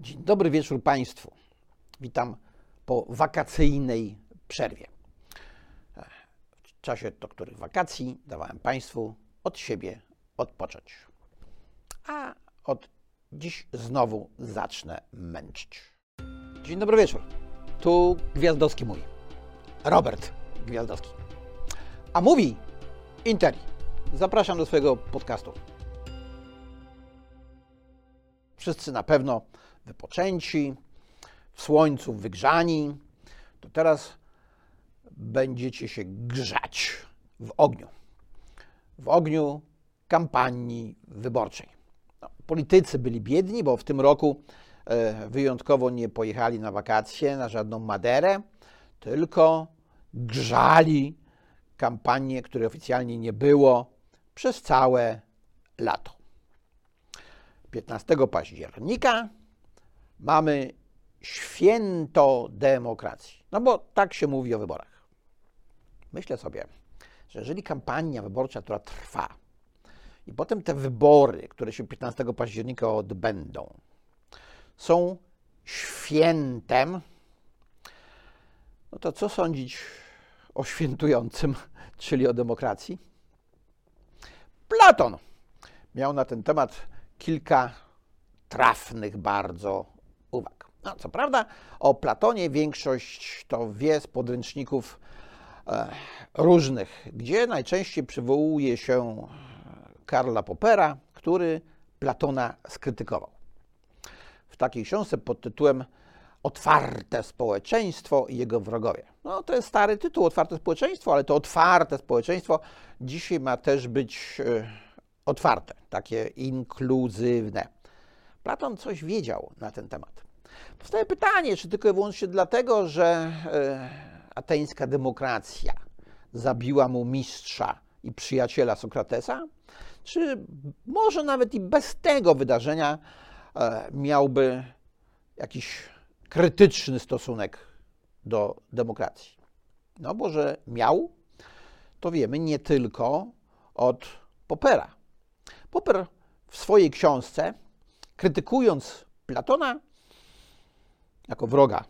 Dzień dobry wieczór Państwu. Witam po wakacyjnej przerwie. W czasie do których wakacji dawałem Państwu od siebie odpocząć. A od dziś znowu zacznę męczyć. Dzień dobry wieczór. Tu Gwiazdowski mówi. Robert Gwiazdowski. A mówi Interi. Zapraszam do swojego podcastu. Wszyscy na pewno wypoczęci, w słońcu wygrzani, to teraz będziecie się grzać w ogniu. W ogniu kampanii wyborczej. No, politycy byli biedni, bo w tym roku e, wyjątkowo nie pojechali na wakacje, na żadną Maderę, tylko grzali kampanię, której oficjalnie nie było przez całe lato. 15 października mamy święto demokracji. No bo tak się mówi o wyborach. Myślę sobie, że jeżeli kampania wyborcza, która trwa, i potem te wybory, które się 15 października odbędą, są świętem, no to co sądzić o świętującym, czyli o demokracji? Platon miał na ten temat kilka trafnych bardzo. No, co prawda, o Platonie większość to wie z podręczników e, różnych, gdzie najczęściej przywołuje się Karla Popera, który Platona skrytykował. W takiej książce pod tytułem Otwarte społeczeństwo i jego wrogowie. No, to jest stary tytuł, Otwarte społeczeństwo, ale to otwarte społeczeństwo dzisiaj ma też być e, otwarte, takie inkluzywne. Platon coś wiedział na ten temat. Powstaje pytanie, czy tylko i wyłącznie dlatego, że e, ateńska demokracja zabiła mu mistrza i przyjaciela Sokratesa, czy może nawet i bez tego wydarzenia e, miałby jakiś krytyczny stosunek do demokracji. No bo że miał, to wiemy nie tylko od Popera. Popper w swojej książce, krytykując Platona jako wroga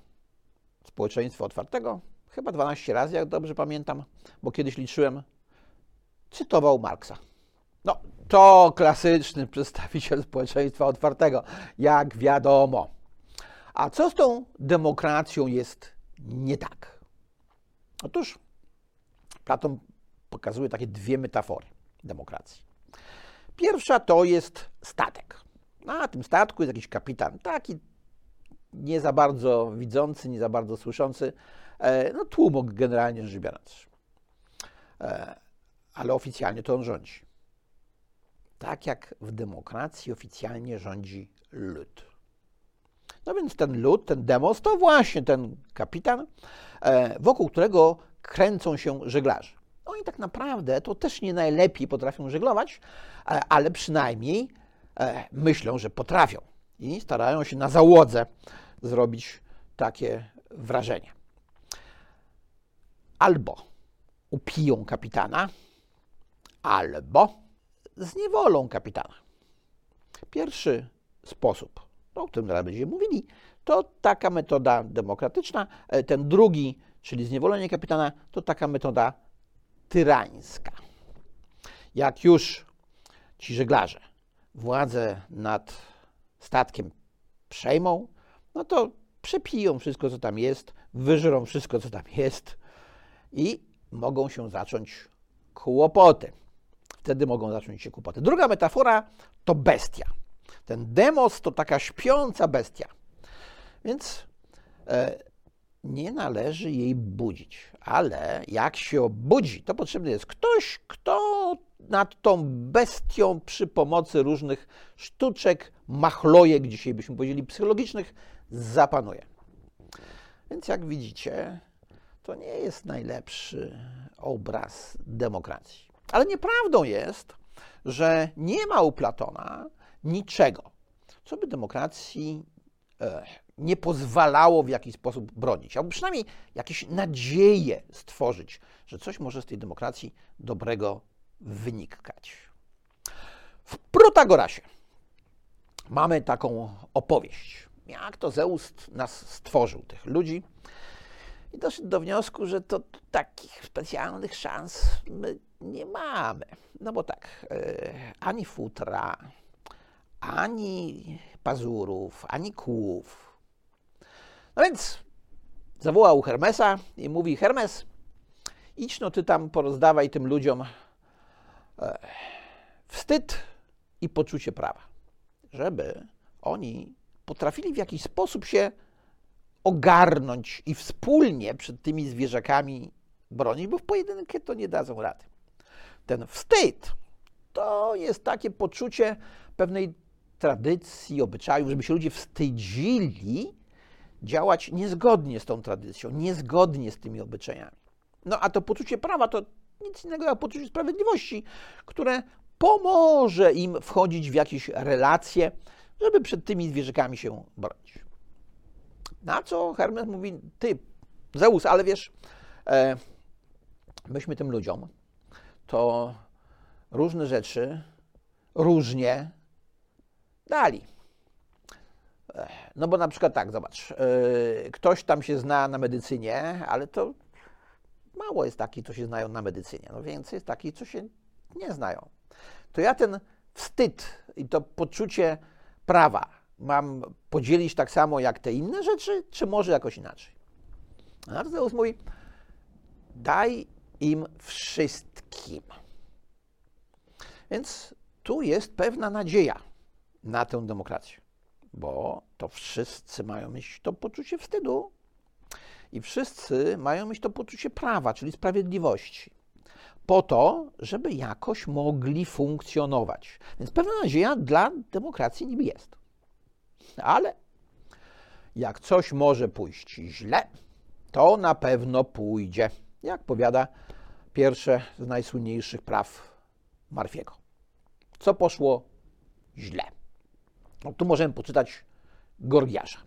społeczeństwa otwartego, chyba 12 razy, jak dobrze pamiętam, bo kiedyś liczyłem, cytował Marksa. No, to klasyczny przedstawiciel społeczeństwa otwartego, jak wiadomo. A co z tą demokracją jest nie tak? Otóż Platon pokazuje takie dwie metafory demokracji. Pierwsza to jest statek. Na tym statku jest jakiś kapitan, taki nie za bardzo widzący, nie za bardzo słyszący, e, no tłumok generalnie rzecz biorąc. E, ale oficjalnie to on rządzi. Tak jak w demokracji oficjalnie rządzi lud. No więc ten lud, ten demos, to właśnie ten kapitan, e, wokół którego kręcą się żeglarze. Oni tak naprawdę to też nie najlepiej potrafią żeglować, ale przynajmniej myślą, że potrafią i starają się na załodze zrobić takie wrażenie. Albo upiją kapitana, albo zniewolą kapitana. Pierwszy sposób, o którym teraz będziemy mówili, to taka metoda demokratyczna. E, ten drugi, czyli zniewolenie kapitana, to taka metoda tyrańska. Jak już ci żeglarze władzę nad statkiem przejmą, no to przepiją wszystko, co tam jest, wyżrą wszystko, co tam jest i mogą się zacząć kłopoty. Wtedy mogą zacząć się kłopoty. Druga metafora to bestia. Ten demos to taka śpiąca bestia. Więc e, nie należy jej budzić, ale jak się obudzi, to potrzebny jest ktoś, kto nad tą bestią przy pomocy różnych sztuczek, machlojek, dzisiaj byśmy powiedzieli psychologicznych, zapanuje. Więc jak widzicie, to nie jest najlepszy obraz demokracji. Ale nieprawdą jest, że nie ma u Platona niczego, co by demokracji e, nie pozwalało w jakiś sposób bronić, albo przynajmniej jakieś nadzieje stworzyć, że coś może z tej demokracji dobrego wynikać. W Protagorasie mamy taką opowieść. jak to Zeus nas stworzył, tych ludzi. I doszedł do wniosku, że to takich specjalnych szans my nie mamy. No bo tak, e, ani futra, ani pazurów, ani kłów. No więc zawołał Hermesa i mówi: Hermes, idź no ty tam porozdawaj tym ludziom e, wstyd i poczucie prawa, żeby oni potrafili w jakiś sposób się ogarnąć i wspólnie przed tymi zwierzakami bronić, bo w pojedynkę to nie dadzą rady. Ten wstyd to jest takie poczucie pewnej tradycji, obyczajów, żeby się ludzie wstydzili działać niezgodnie z tą tradycją, niezgodnie z tymi obyczajami. No a to poczucie prawa to nic innego jak poczucie sprawiedliwości, które pomoże im wchodzić w jakieś relacje, żeby przed tymi zwierzakami się bronić. Na co Hermes mówi, ty, Zeus, ale wiesz, e, myśmy tym ludziom to różne rzeczy różnie dali. E, no bo na przykład tak, zobacz, e, ktoś tam się zna na medycynie, ale to mało jest takich, co się znają na medycynie. No więcej jest takich, co się nie znają. To ja ten wstyd i to poczucie prawa mam podzielić tak samo jak te inne rzeczy, czy może jakoś inaczej? A Zeus mówi, daj im wszystkim. Więc tu jest pewna nadzieja na tę demokrację, bo to wszyscy mają mieć to poczucie wstydu i wszyscy mają mieć to poczucie prawa, czyli sprawiedliwości, po to, żeby jakoś mogli funkcjonować. Więc pewna nadzieja dla demokracji niby jest. Ale jak coś może pójść źle, to na pewno pójdzie, jak powiada pierwsze z najsłynniejszych praw Marfiego. Co poszło źle? No, tu możemy poczytać Gorgiasza.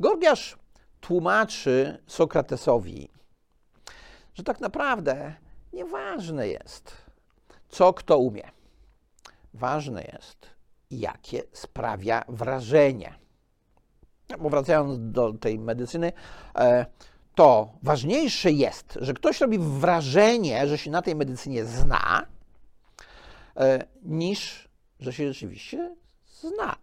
Gorgiasz tłumaczy Sokratesowi, że tak naprawdę nieważne jest, co kto umie. Ważne jest, jakie sprawia wrażenie. Bo wracając do tej medycyny, e, to ważniejsze jest, że ktoś robi wrażenie, że się na tej medycynie zna, e, niż że się rzeczywiście zna.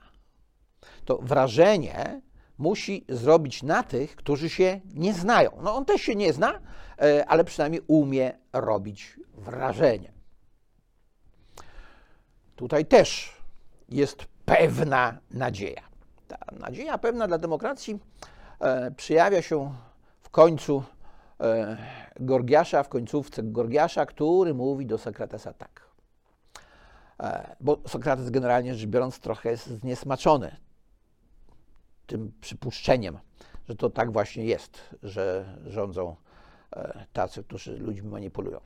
To wrażenie musi zrobić na tych, którzy się nie znają. No on też się nie zna, e, ale przynajmniej umie robić wrażenie. Tutaj też jest pewna nadzieja. Ta nadzieja pewna dla demokracji e, przejawia się w końcu e, Gorgiasza, w końcówce Gorgiasza, który mówi do Sokratesa tak. E, bo Sokrates generalnie rzecz biorąc trochę jest zniesmaczony tym przypuszczeniem, że to tak właśnie jest, że rządzą e, tacy, którzy ludźmi manipulują.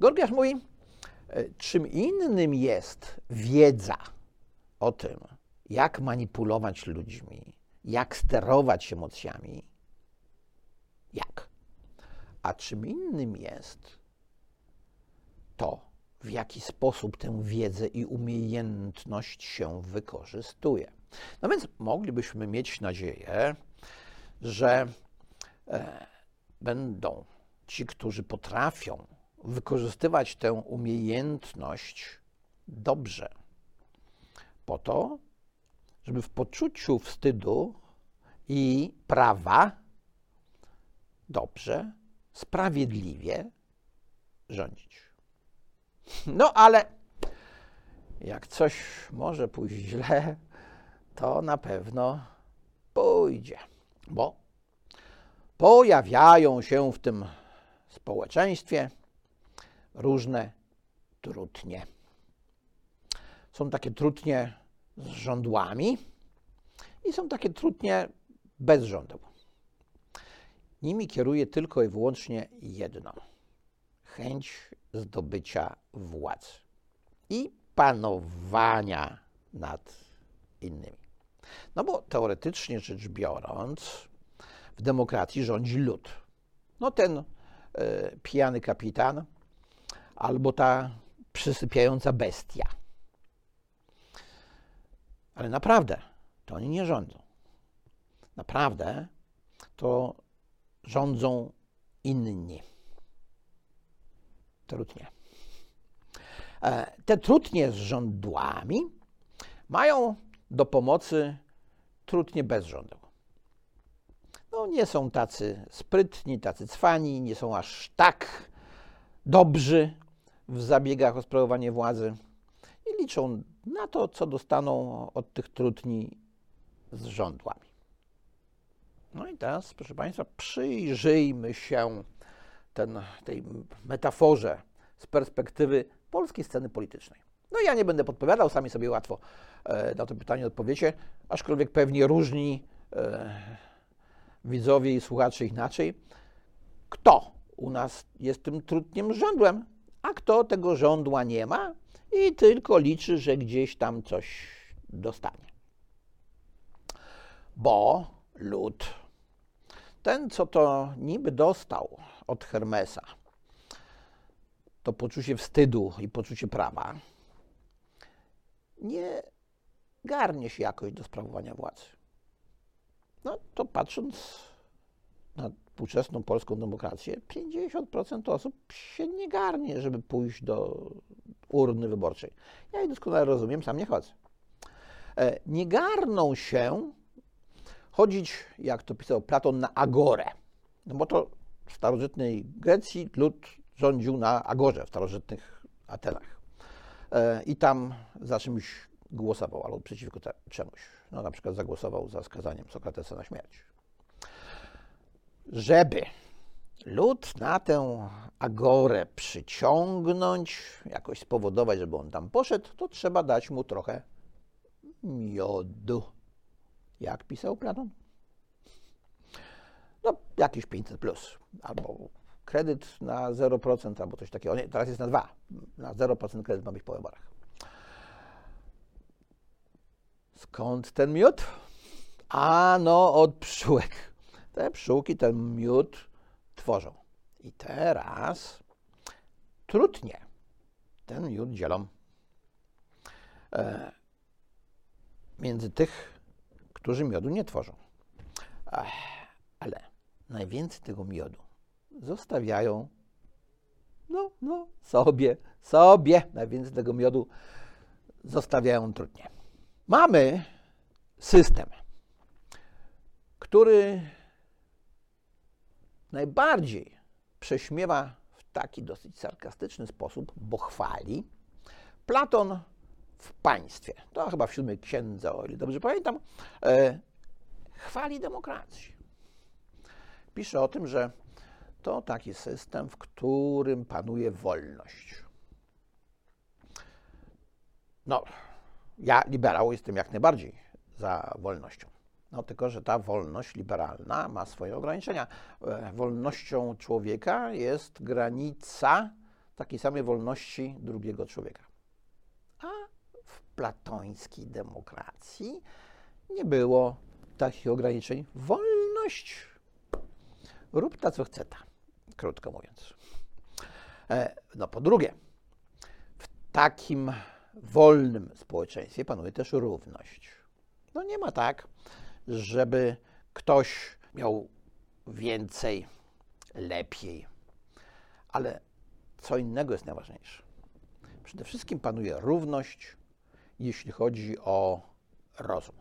Gorgiasz mówi, e, czym innym jest wiedza o tym, jak manipulować ludźmi, jak sterować emocjami, jak. A czym innym jest to, w jaki sposób tę wiedzę i umiejętność się wykorzystuje. No więc moglibyśmy mieć nadzieję, że e, będą ci, którzy potrafią wykorzystywać tę umiejętność dobrze, po to, żeby w poczuciu wstydu i prawa dobrze, sprawiedliwie rządzić. No ale jak coś może pójść źle, to na pewno pójdzie, bo pojawiają się w tym społeczeństwie różne trutnie. Są takie trutnie z żądłami i są takie trutnie bez żądeł. Nimi kieruje tylko i wyłącznie jedno: chęć zdobycia władzy i panowania nad innymi. No bo teoretycznie rzecz biorąc, w demokracji rządzi lud. No ten y, pijany kapitan albo ta przysypiająca bestia. Ale naprawdę, to oni nie rządzą. naprawdę to rządzą inni. Trudnie. E, te trudnie z rządłami mają do pomocy trudnie bez rządu. No, nie są tacy sprytni, tacy cwani, nie są aż tak dobrzy w zabiegach o sprawowanie władzy i liczą na to, co dostaną od tych trudni z rządłami. No i teraz, proszę Państwa, przyjrzyjmy się ten, tej metaforze z perspektywy polskiej sceny politycznej. No ja nie będę podpowiadał, sami sobie łatwo e, na to pytanie odpowiecie, aczkolwiek pewnie różni e, widzowie i słuchacze inaczej. Kto u nas jest tym trudnym rządłem, a kto tego rządła nie ma i tylko liczy, że gdzieś tam coś dostanie. Bo lud, ten co to niby dostał od Hermesa, to poczucie wstydu i poczucie prawa, nie garnie się jakoś do sprawowania władzy. No to patrząc na współczesną polską demokrację, 50% osób się nie garnie, żeby pójść do urny wyborczej. Ja jej doskonale rozumiem, sam nie chodzę. E, nie garną się chodzić, jak to pisał Platon, na agorę. No bo to w starożytnej Grecji lud rządził na agorze w starożytnych Atenach. E, I tam za czymś głosował albo przeciwko czemuś. No, na przykład zagłosował za skazaniem Sokratesa na śmierć. Żeby lud na tę agorę przyciągnąć, jakoś spowodować, żeby on tam poszedł, to trzeba dać mu trochę miodu. Jak pisał Platon? No, jakieś 500 plus, albo kredyt na 0%, albo coś takiego. Teraz jest na 2. Na 0% kredyt ma być po wyborach. Skąd ten miód? Ano od pszczółek. Te pszczółki ten miód tworzą. I teraz trudnie ten miód dzielą e, między tych, którzy miodu nie tworzą. Ale najwięcej tego miodu zostawiają no, no, sobie, sobie, najwięcej tego miodu zostawiają trudnie. Mamy system, który najbardziej prześmiewa w taki dosyć sarkastyczny sposób, bo chwali Platon w państwie. To chyba w siódmej księdze, o ile dobrze pamiętam, e, chwali demokrację. Pisze o tym, że to taki system, w którym panuje wolność. No, ja, liberał, jestem jak najbardziej za wolnością. No tylko, że ta wolność liberalna ma swoje ograniczenia. E, wolnością człowieka jest granica takiej samej wolności drugiego człowieka. A w platońskiej demokracji nie było takich ograniczeń. Wolność rób ta, co chce ta, krótko mówiąc. E, no po drugie, w takim wolnym społeczeństwie panuje też równość. No nie ma tak, żeby ktoś miał więcej, lepiej, ale co innego jest najważniejsze. Przede wszystkim panuje równość, jeśli chodzi o rozum.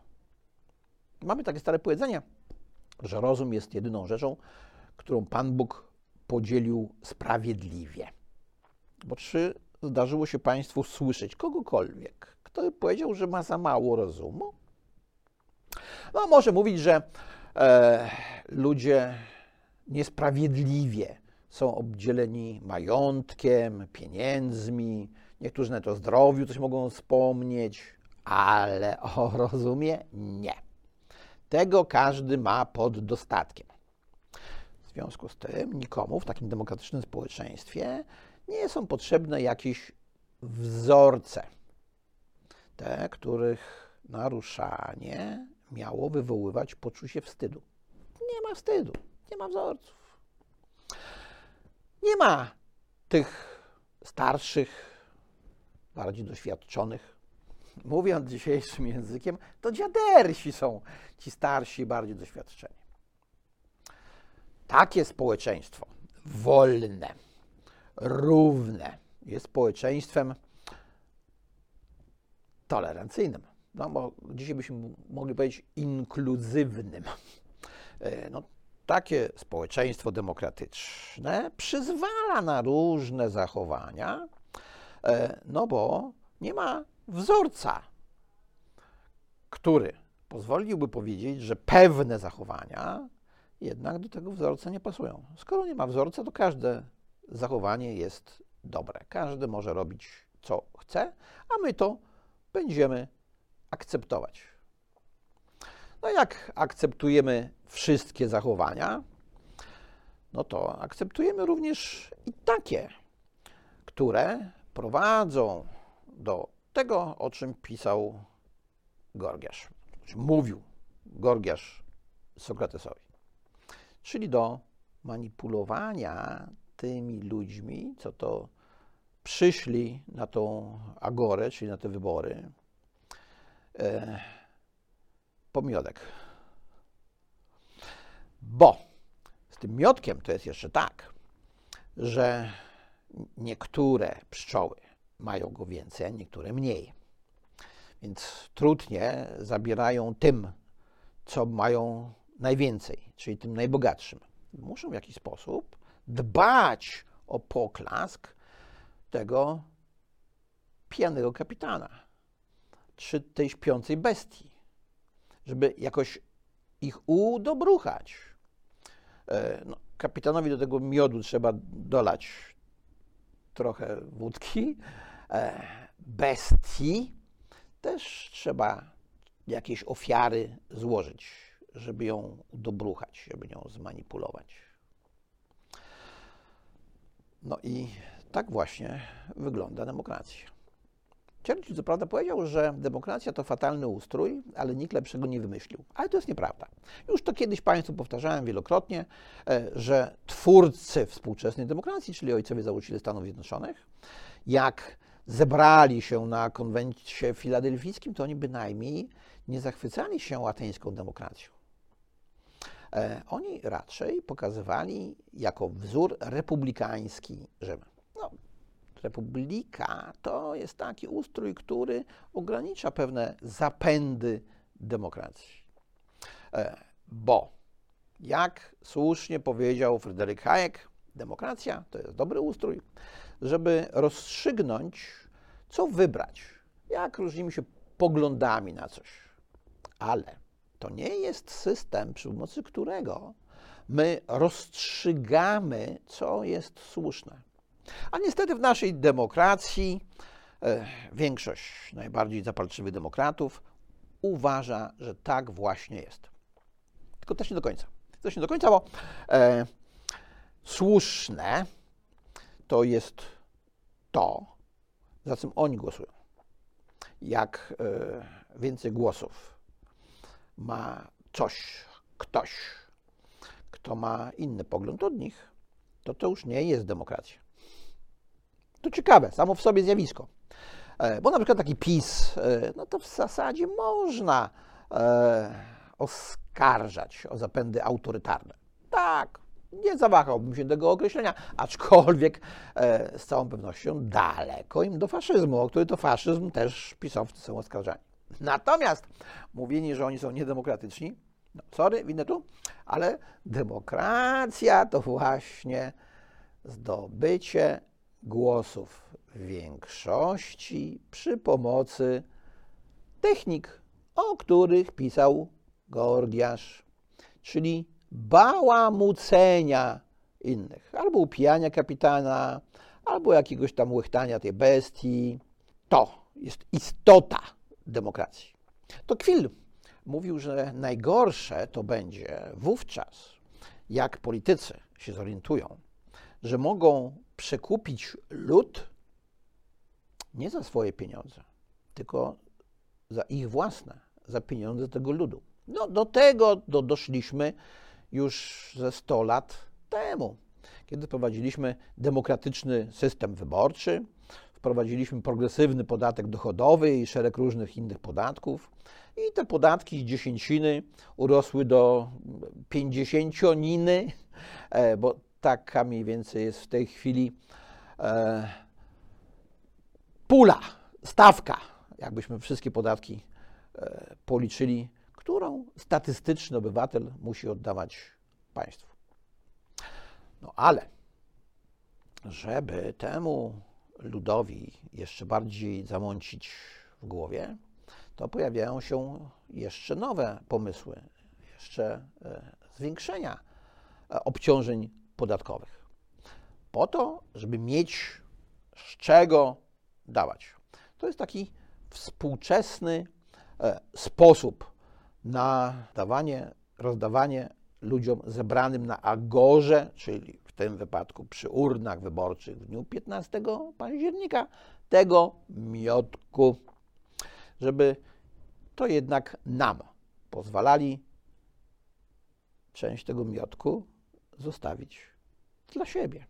Mamy takie stare powiedzenie, że rozum jest jedyną rzeczą, którą Pan Bóg podzielił sprawiedliwie. Bo czy zdarzyło się Państwu słyszeć kogokolwiek, kto powiedział, że ma za mało rozumu? No, może mówić, że e, ludzie niesprawiedliwie są obdzieleni majątkiem, pieniędzmi, niektórzy nawet o zdrowiu coś mogą wspomnieć, ale o rozumie nie. Tego każdy ma pod dostatkiem. Związku z tym nikomu w takim demokratycznym społeczeństwie nie są potrzebne jakieś wzorce, te, których naruszanie miało wywoływać poczucie wstydu. Nie ma wstydu, nie ma wzorców. Nie ma tych starszych, bardziej doświadczonych mówiąc dzisiejszym językiem, to dziadersi są ci starsi, bardziej doświadczeni. Takie społeczeństwo wolne, równe jest społeczeństwem tolerancyjnym. No, bo dzisiaj byśmy mogli powiedzieć inkluzywnym. E, no, takie społeczeństwo demokratyczne przyzwala na różne zachowania, e, no bo nie ma wzorca, który pozwoliłby powiedzieć, że pewne zachowania jednak do tego wzorca nie pasują. Skoro nie ma wzorca, to każde zachowanie jest dobre. Każdy może robić co chce, a my to będziemy akceptować. No jak akceptujemy wszystkie zachowania, no to akceptujemy również i takie, które prowadzą do tego, o czym pisał Gorgiasz, mówił Gorgiasz Sokratesowi, czyli do manipulowania tymi ludźmi, co to przyszli na tą agorę, czyli na te wybory, e, po miodek. Bo z tym miodkiem to jest jeszcze tak, że niektóre pszczoły mają go więcej, a niektóre mniej. Więc trudnie zabierają tym, co mają najwięcej, czyli tym najbogatszym. Muszą w jakiś sposób dbać o poklask tego pijanego kapitana, czy tej śpiącej bestii, żeby jakoś ich udobruchać. E, no, kapitanowi do tego miodu trzeba dolać trochę wódki. E, bestii też trzeba jakieś ofiary złożyć, żeby ją udobruchać, żeby ją zmanipulować. No i tak właśnie wygląda demokracja. Churchill co prawda powiedział, że demokracja to fatalny ustrój, ale nikt lepszego nie wymyślił. Ale to jest nieprawda. Już to kiedyś Państwu powtarzałem wielokrotnie, e, że twórcy współczesnej demokracji, czyli ojcowie założyciele Stanów Zjednoczonych, jak zebrali się na konwencie filadelfijskim, to oni bynajmniej nie zachwycali się ateńską demokracją. E, oni raczej pokazywali jako wzór republikański Rzym. No, republika to jest taki ustrój, który ogranicza pewne zapędy demokracji. E, bo, jak słusznie powiedział Fryderyk Hayek, demokracja to jest dobry ustrój, żeby rozstrzygnąć, co wybrać, jak różnimy się poglądami na coś. Ale to nie jest system, przy pomocy którego my rozstrzygamy, co jest słuszne. A niestety w naszej demokracji e, większość najbardziej zapalczywych demokratów uważa, że tak właśnie jest. Tylko też nie do końca. Też nie do końca, bo e, słuszne to jest to, za czym oni głosują. Jak e, więcej głosów ma coś, ktoś, kto ma inny pogląd od nich, to to już nie jest demokracja. To ciekawe, samo w sobie zjawisko. E, bo na przykład taki PiS, e, no to w zasadzie można e, oskarżać o zapędy autorytarne. Tak, nie zawahałbym się tego określenia, aczkolwiek z całą pewnością daleko im do faszyzmu, o który to faszyzm też pisowcy są oskarżani. Natomiast mówienie, że oni są niedemokratyczni, no sorry, winę tu, ale demokracja to właśnie zdobycie głosów większości przy pomocy technik, o których pisał Gorgiasz, czyli bałamucenia innych, albo upijania kapitana, albo jakiegoś tam łechtania tej bestii. To jest istota demokracji. To Kwil mówił, że najgorsze to będzie wówczas, jak politycy się zorientują, że mogą przekupić lud nie za swoje pieniądze, tylko za ich własne, za pieniądze tego ludu. No, do tego do, doszliśmy już ze 100 lat temu, kiedy prowadziliśmy demokratyczny system wyborczy, wprowadziliśmy progresywny podatek dochodowy i szereg różnych innych podatków. I te podatki dziesięciny urosły do pięćdziesięcioniny, e, bo taka mniej więcej jest w tej chwili e, pula, stawka, jakbyśmy wszystkie podatki e, policzyli, którą statystyczny obywatel musi oddawać państwu. No ale, żeby temu ludowi jeszcze bardziej zamącić w głowie, to pojawiają się jeszcze nowe pomysły, jeszcze e, zwiększenia e, obciążeń podatkowych. Po to, żeby mieć z czego dawać. To jest taki współczesny e, sposób na dawanie, rozdawanie ludziom zebranym na agorze, czyli tym wypadku przy urnach wyborczych w dniu 15 października, tego miotku, żeby to jednak nam pozwalali część tego miotku zostawić dla siebie.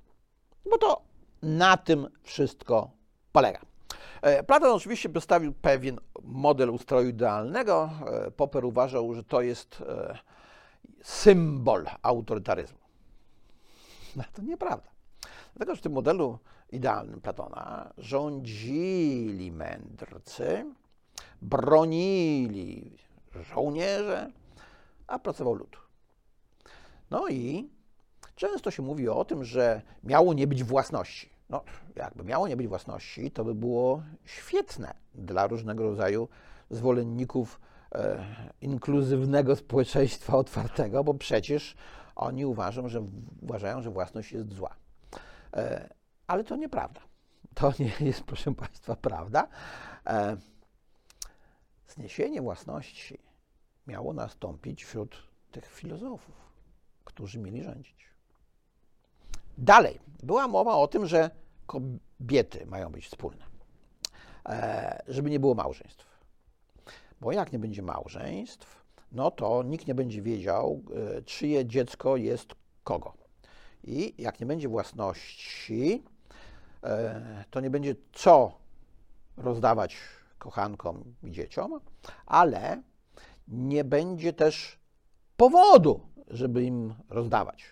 Bo to na tym wszystko polega. E, Platon oczywiście przedstawił pewien model ustroju idealnego. E, Popper uważał, że to jest e, symbol autorytaryzmu. No to nieprawda. Dlatego, że w tym modelu idealnym Platona rządzili mędrcy, bronili żołnierze, a pracował lud. No i często się mówi o tym, że miało nie być własności. No, jakby miało nie być własności, to by było świetne dla różnego rodzaju zwolenników e, inkluzywnego społeczeństwa otwartego, bo przecież oni uważają, że, uważają, że własność jest zła. E, ale to nieprawda. To nie jest, proszę Państwa, prawda. E, zniesienie własności miało nastąpić wśród tych filozofów, którzy mieli rządzić. Dalej, była mowa o tym, że kobiety mają być wspólne, e, żeby nie było małżeństw. Bo jak nie będzie małżeństw, no to nikt nie będzie wiedział, e, czyje dziecko jest kogo. I jak nie będzie własności, e, to nie będzie co rozdawać kochankom i dzieciom, ale nie będzie też powodu, żeby im rozdawać.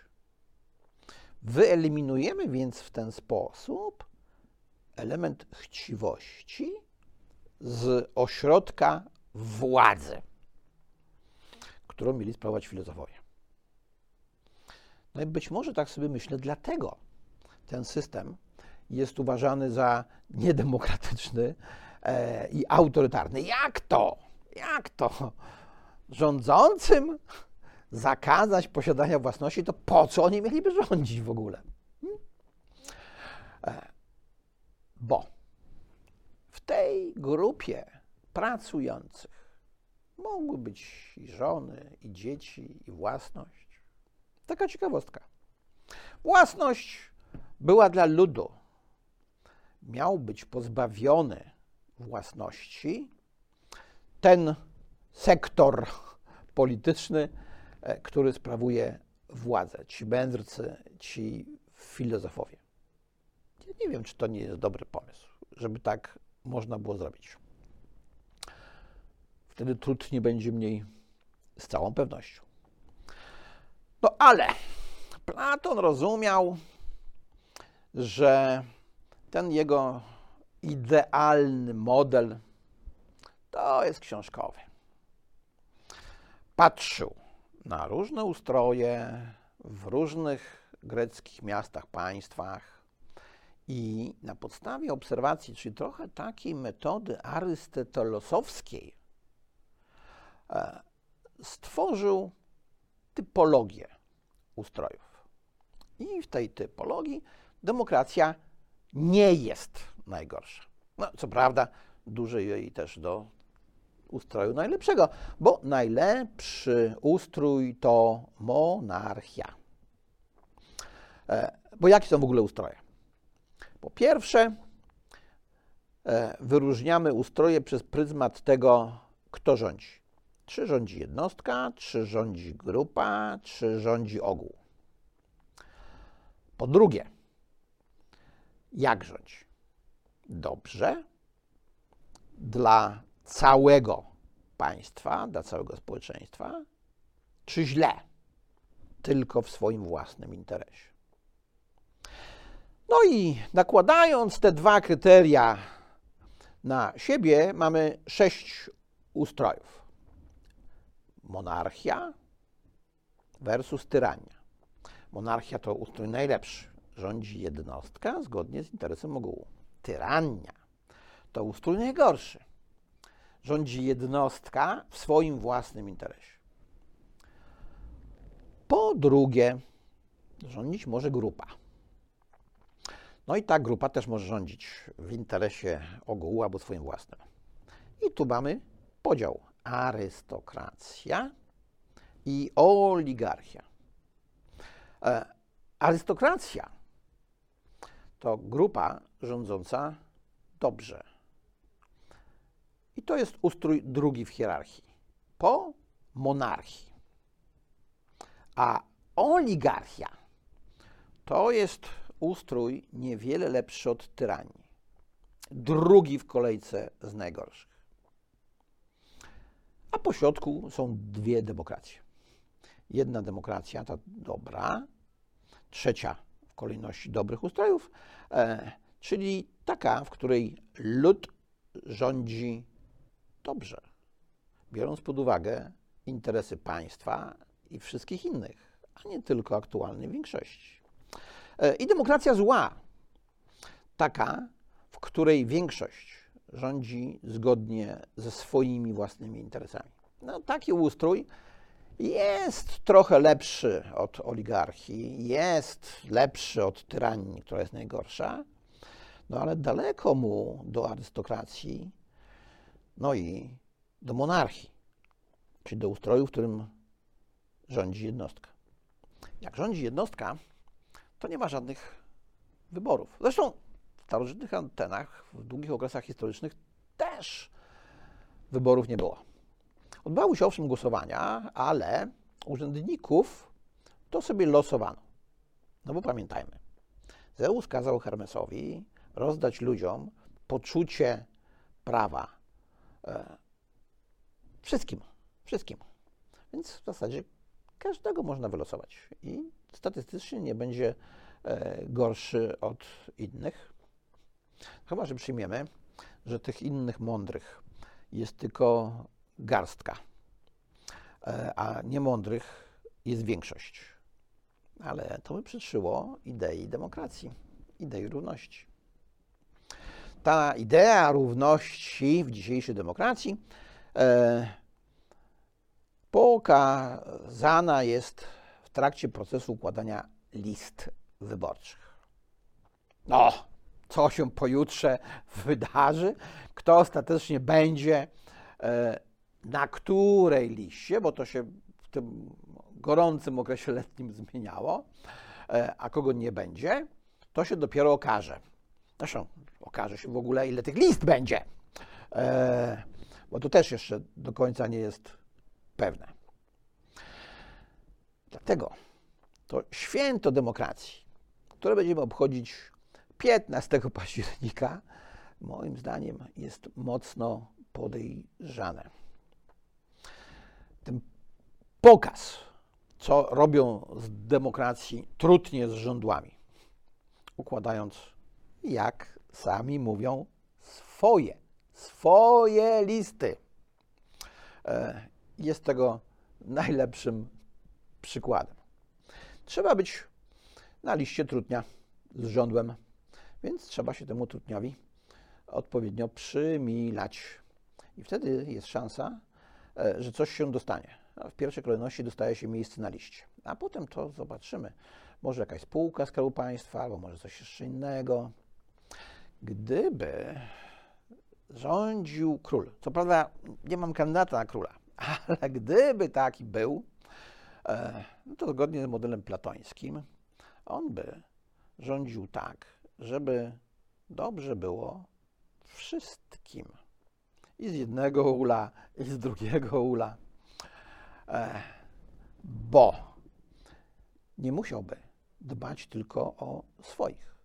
Wyeliminujemy więc w ten sposób element chciwości z ośrodka władzy, którą mieli sprawować filozofowie. No i być może tak sobie myślę, dlatego ten system jest uważany za niedemokratyczny e, i autorytarny. Jak to? Jak to? Rządzącym zakazać posiadania własności, to po co oni mieliby rządzić w ogóle? Hmm? E, bo w tej grupie pracujących mogły być i żony, i dzieci, i własność. Taka ciekawostka. Własność była dla ludu. Miał być pozbawiony własności ten sektor polityczny, E, który sprawuje władzę, ci mędrcy, ci filozofowie. Ja nie wiem, czy to nie jest dobry pomysł, żeby tak można było zrobić. Wtedy trud nie będzie mniej z całą pewnością. No ale Platon rozumiał, że ten jego idealny model to jest książkowy. Patrzył na różne ustroje w różnych greckich miastach, państwach. I na podstawie obserwacji, czyli trochę takiej metody arystotelosowskiej, stworzył typologię ustrojów. I w tej typologii demokracja nie jest najgorsza. No, co prawda, dużo jej też do ustroju najlepszego, bo najlepszy ustrój to monarchia. E, bo jakie są w ogóle ustroje? Po pierwsze, e, wyróżniamy ustroje przez pryzmat tego, kto rządzi. Czy rządzi jednostka, czy rządzi grupa, czy rządzi ogół. Po drugie, jak rządzi? dobrze dla całego państwa, dla całego społeczeństwa, czy źle tylko w swoim własnym interesie. No i nakładając te dwa kryteria na siebie, mamy sześć ustrojów: monarchia versus tyrania. Monarchia to ustrój najlepszy. Rządzi jednostka zgodnie z interesem ogółu. Tyrania to ustrój najgorszy. Rządzi jednostka w swoim własnym interesie. Po drugie, rządzić może grupa. No i ta grupa też może rządzić w interesie ogółu albo swoim własnym. I tu mamy podział arystokracja i oligarchia. E, arystokracja to grupa rządząca dobrze. I to jest ustrój drugi w hierarchii. Po monarchii. A oligarchia to jest ustrój niewiele lepszy od tyranii. Drugi w kolejce z najgorszych. A po środku są dwie demokracje. Jedna demokracja, ta dobra, trzecia w kolejności dobrych ustrojów, e, czyli taka, w której lud rządzi dobrze, biorąc pod uwagę interesy państwa i wszystkich innych, a nie tylko aktualnej większości. E, I demokracja zła, taka, w której większość rządzi zgodnie ze swoimi własnymi interesami. No, taki ustrój jest trochę lepszy od oligarchii, jest lepszy od tyranii, która jest najgorsza, no ale daleko mu do arystokracji, no i do monarchii, czyli do ustroju, w którym rządzi jednostka. Jak rządzi jednostka, to nie ma żadnych wyborów. Zresztą starożytnych antenach, w długich okresach historycznych też wyborów nie było. Odbywały się owszem głosowania, ale urzędników to sobie losowano. No bo pamiętajmy, Zeus kazał Hermesowi rozdać ludziom poczucie prawa. E, wszystkim, wszystkim. Więc w zasadzie każdego można wylosować i statystycznie nie będzie e, gorszy od innych. Chyba, że przyjmiemy, że tych innych mądrych jest tylko garstka, e, a niemądrych jest większość. Ale to by przyszło idei demokracji, idei równości. Ta idea równości w dzisiejszej demokracji e, pokazana jest w trakcie procesu układania list wyborczych. No, co się pojutrze wydarzy, kto ostatecznie będzie e, na której liście, bo to się w tym gorącym okresie letnim zmieniało, e, a kogo nie będzie, to się dopiero okaże. Zresztą okaże się w ogóle, ile tych list będzie, e, bo to też jeszcze do końca nie jest pewne. Dlatego to święto demokracji, które będziemy obchodzić 15 października, moim zdaniem jest mocno podejrzane. Ten pokaz, co robią z demokracji trudnie z rządłami, układając, jak sami mówią, swoje, swoje listy. E, jest tego najlepszym przykładem. Trzeba być na liście trudnia z rządłem, więc trzeba się temu trudniowi odpowiednio przymilać. I wtedy jest szansa, e, że coś się dostanie. w pierwszej kolejności dostaje się miejsce na liście, a potem to zobaczymy. Może jakaś spółka Skarbu Państwa, albo może coś jeszcze innego. Gdyby rządził król, co prawda nie mam kandydata na króla, ale gdyby taki był, e, no to zgodnie z modelem platońskim, on by rządził tak, żeby dobrze było wszystkim. I z jednego ula, i z drugiego ula. E, bo nie musiałby dbać tylko o swoich,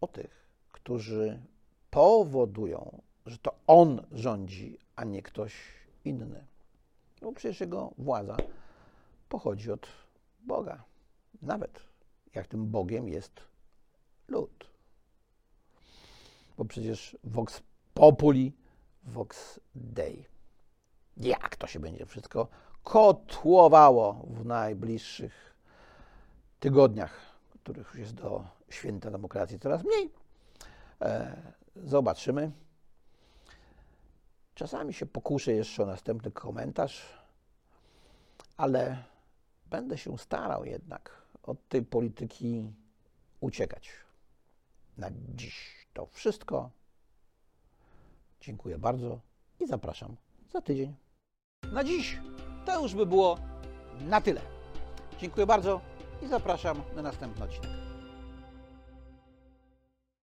o tych, którzy powodują, że to on rządzi, a nie ktoś inny. Bo przecież jego władza pochodzi od Boga. Nawet jak tym Bogiem jest lud. Bo przecież Vox Populi, Vox Dei. Jak to się będzie wszystko kotłowało w najbliższych tygodniach, których już jest do święta demokracji coraz mniej. E, zobaczymy. Czasami się pokuszę jeszcze o następny komentarz, ale będę się starał jednak od tej polityki uciekać. Na dziś to wszystko. Dziękuję bardzo i zapraszam za tydzień. Na dziś to już by było na tyle. Dziękuję bardzo i zapraszam na następny odcinek.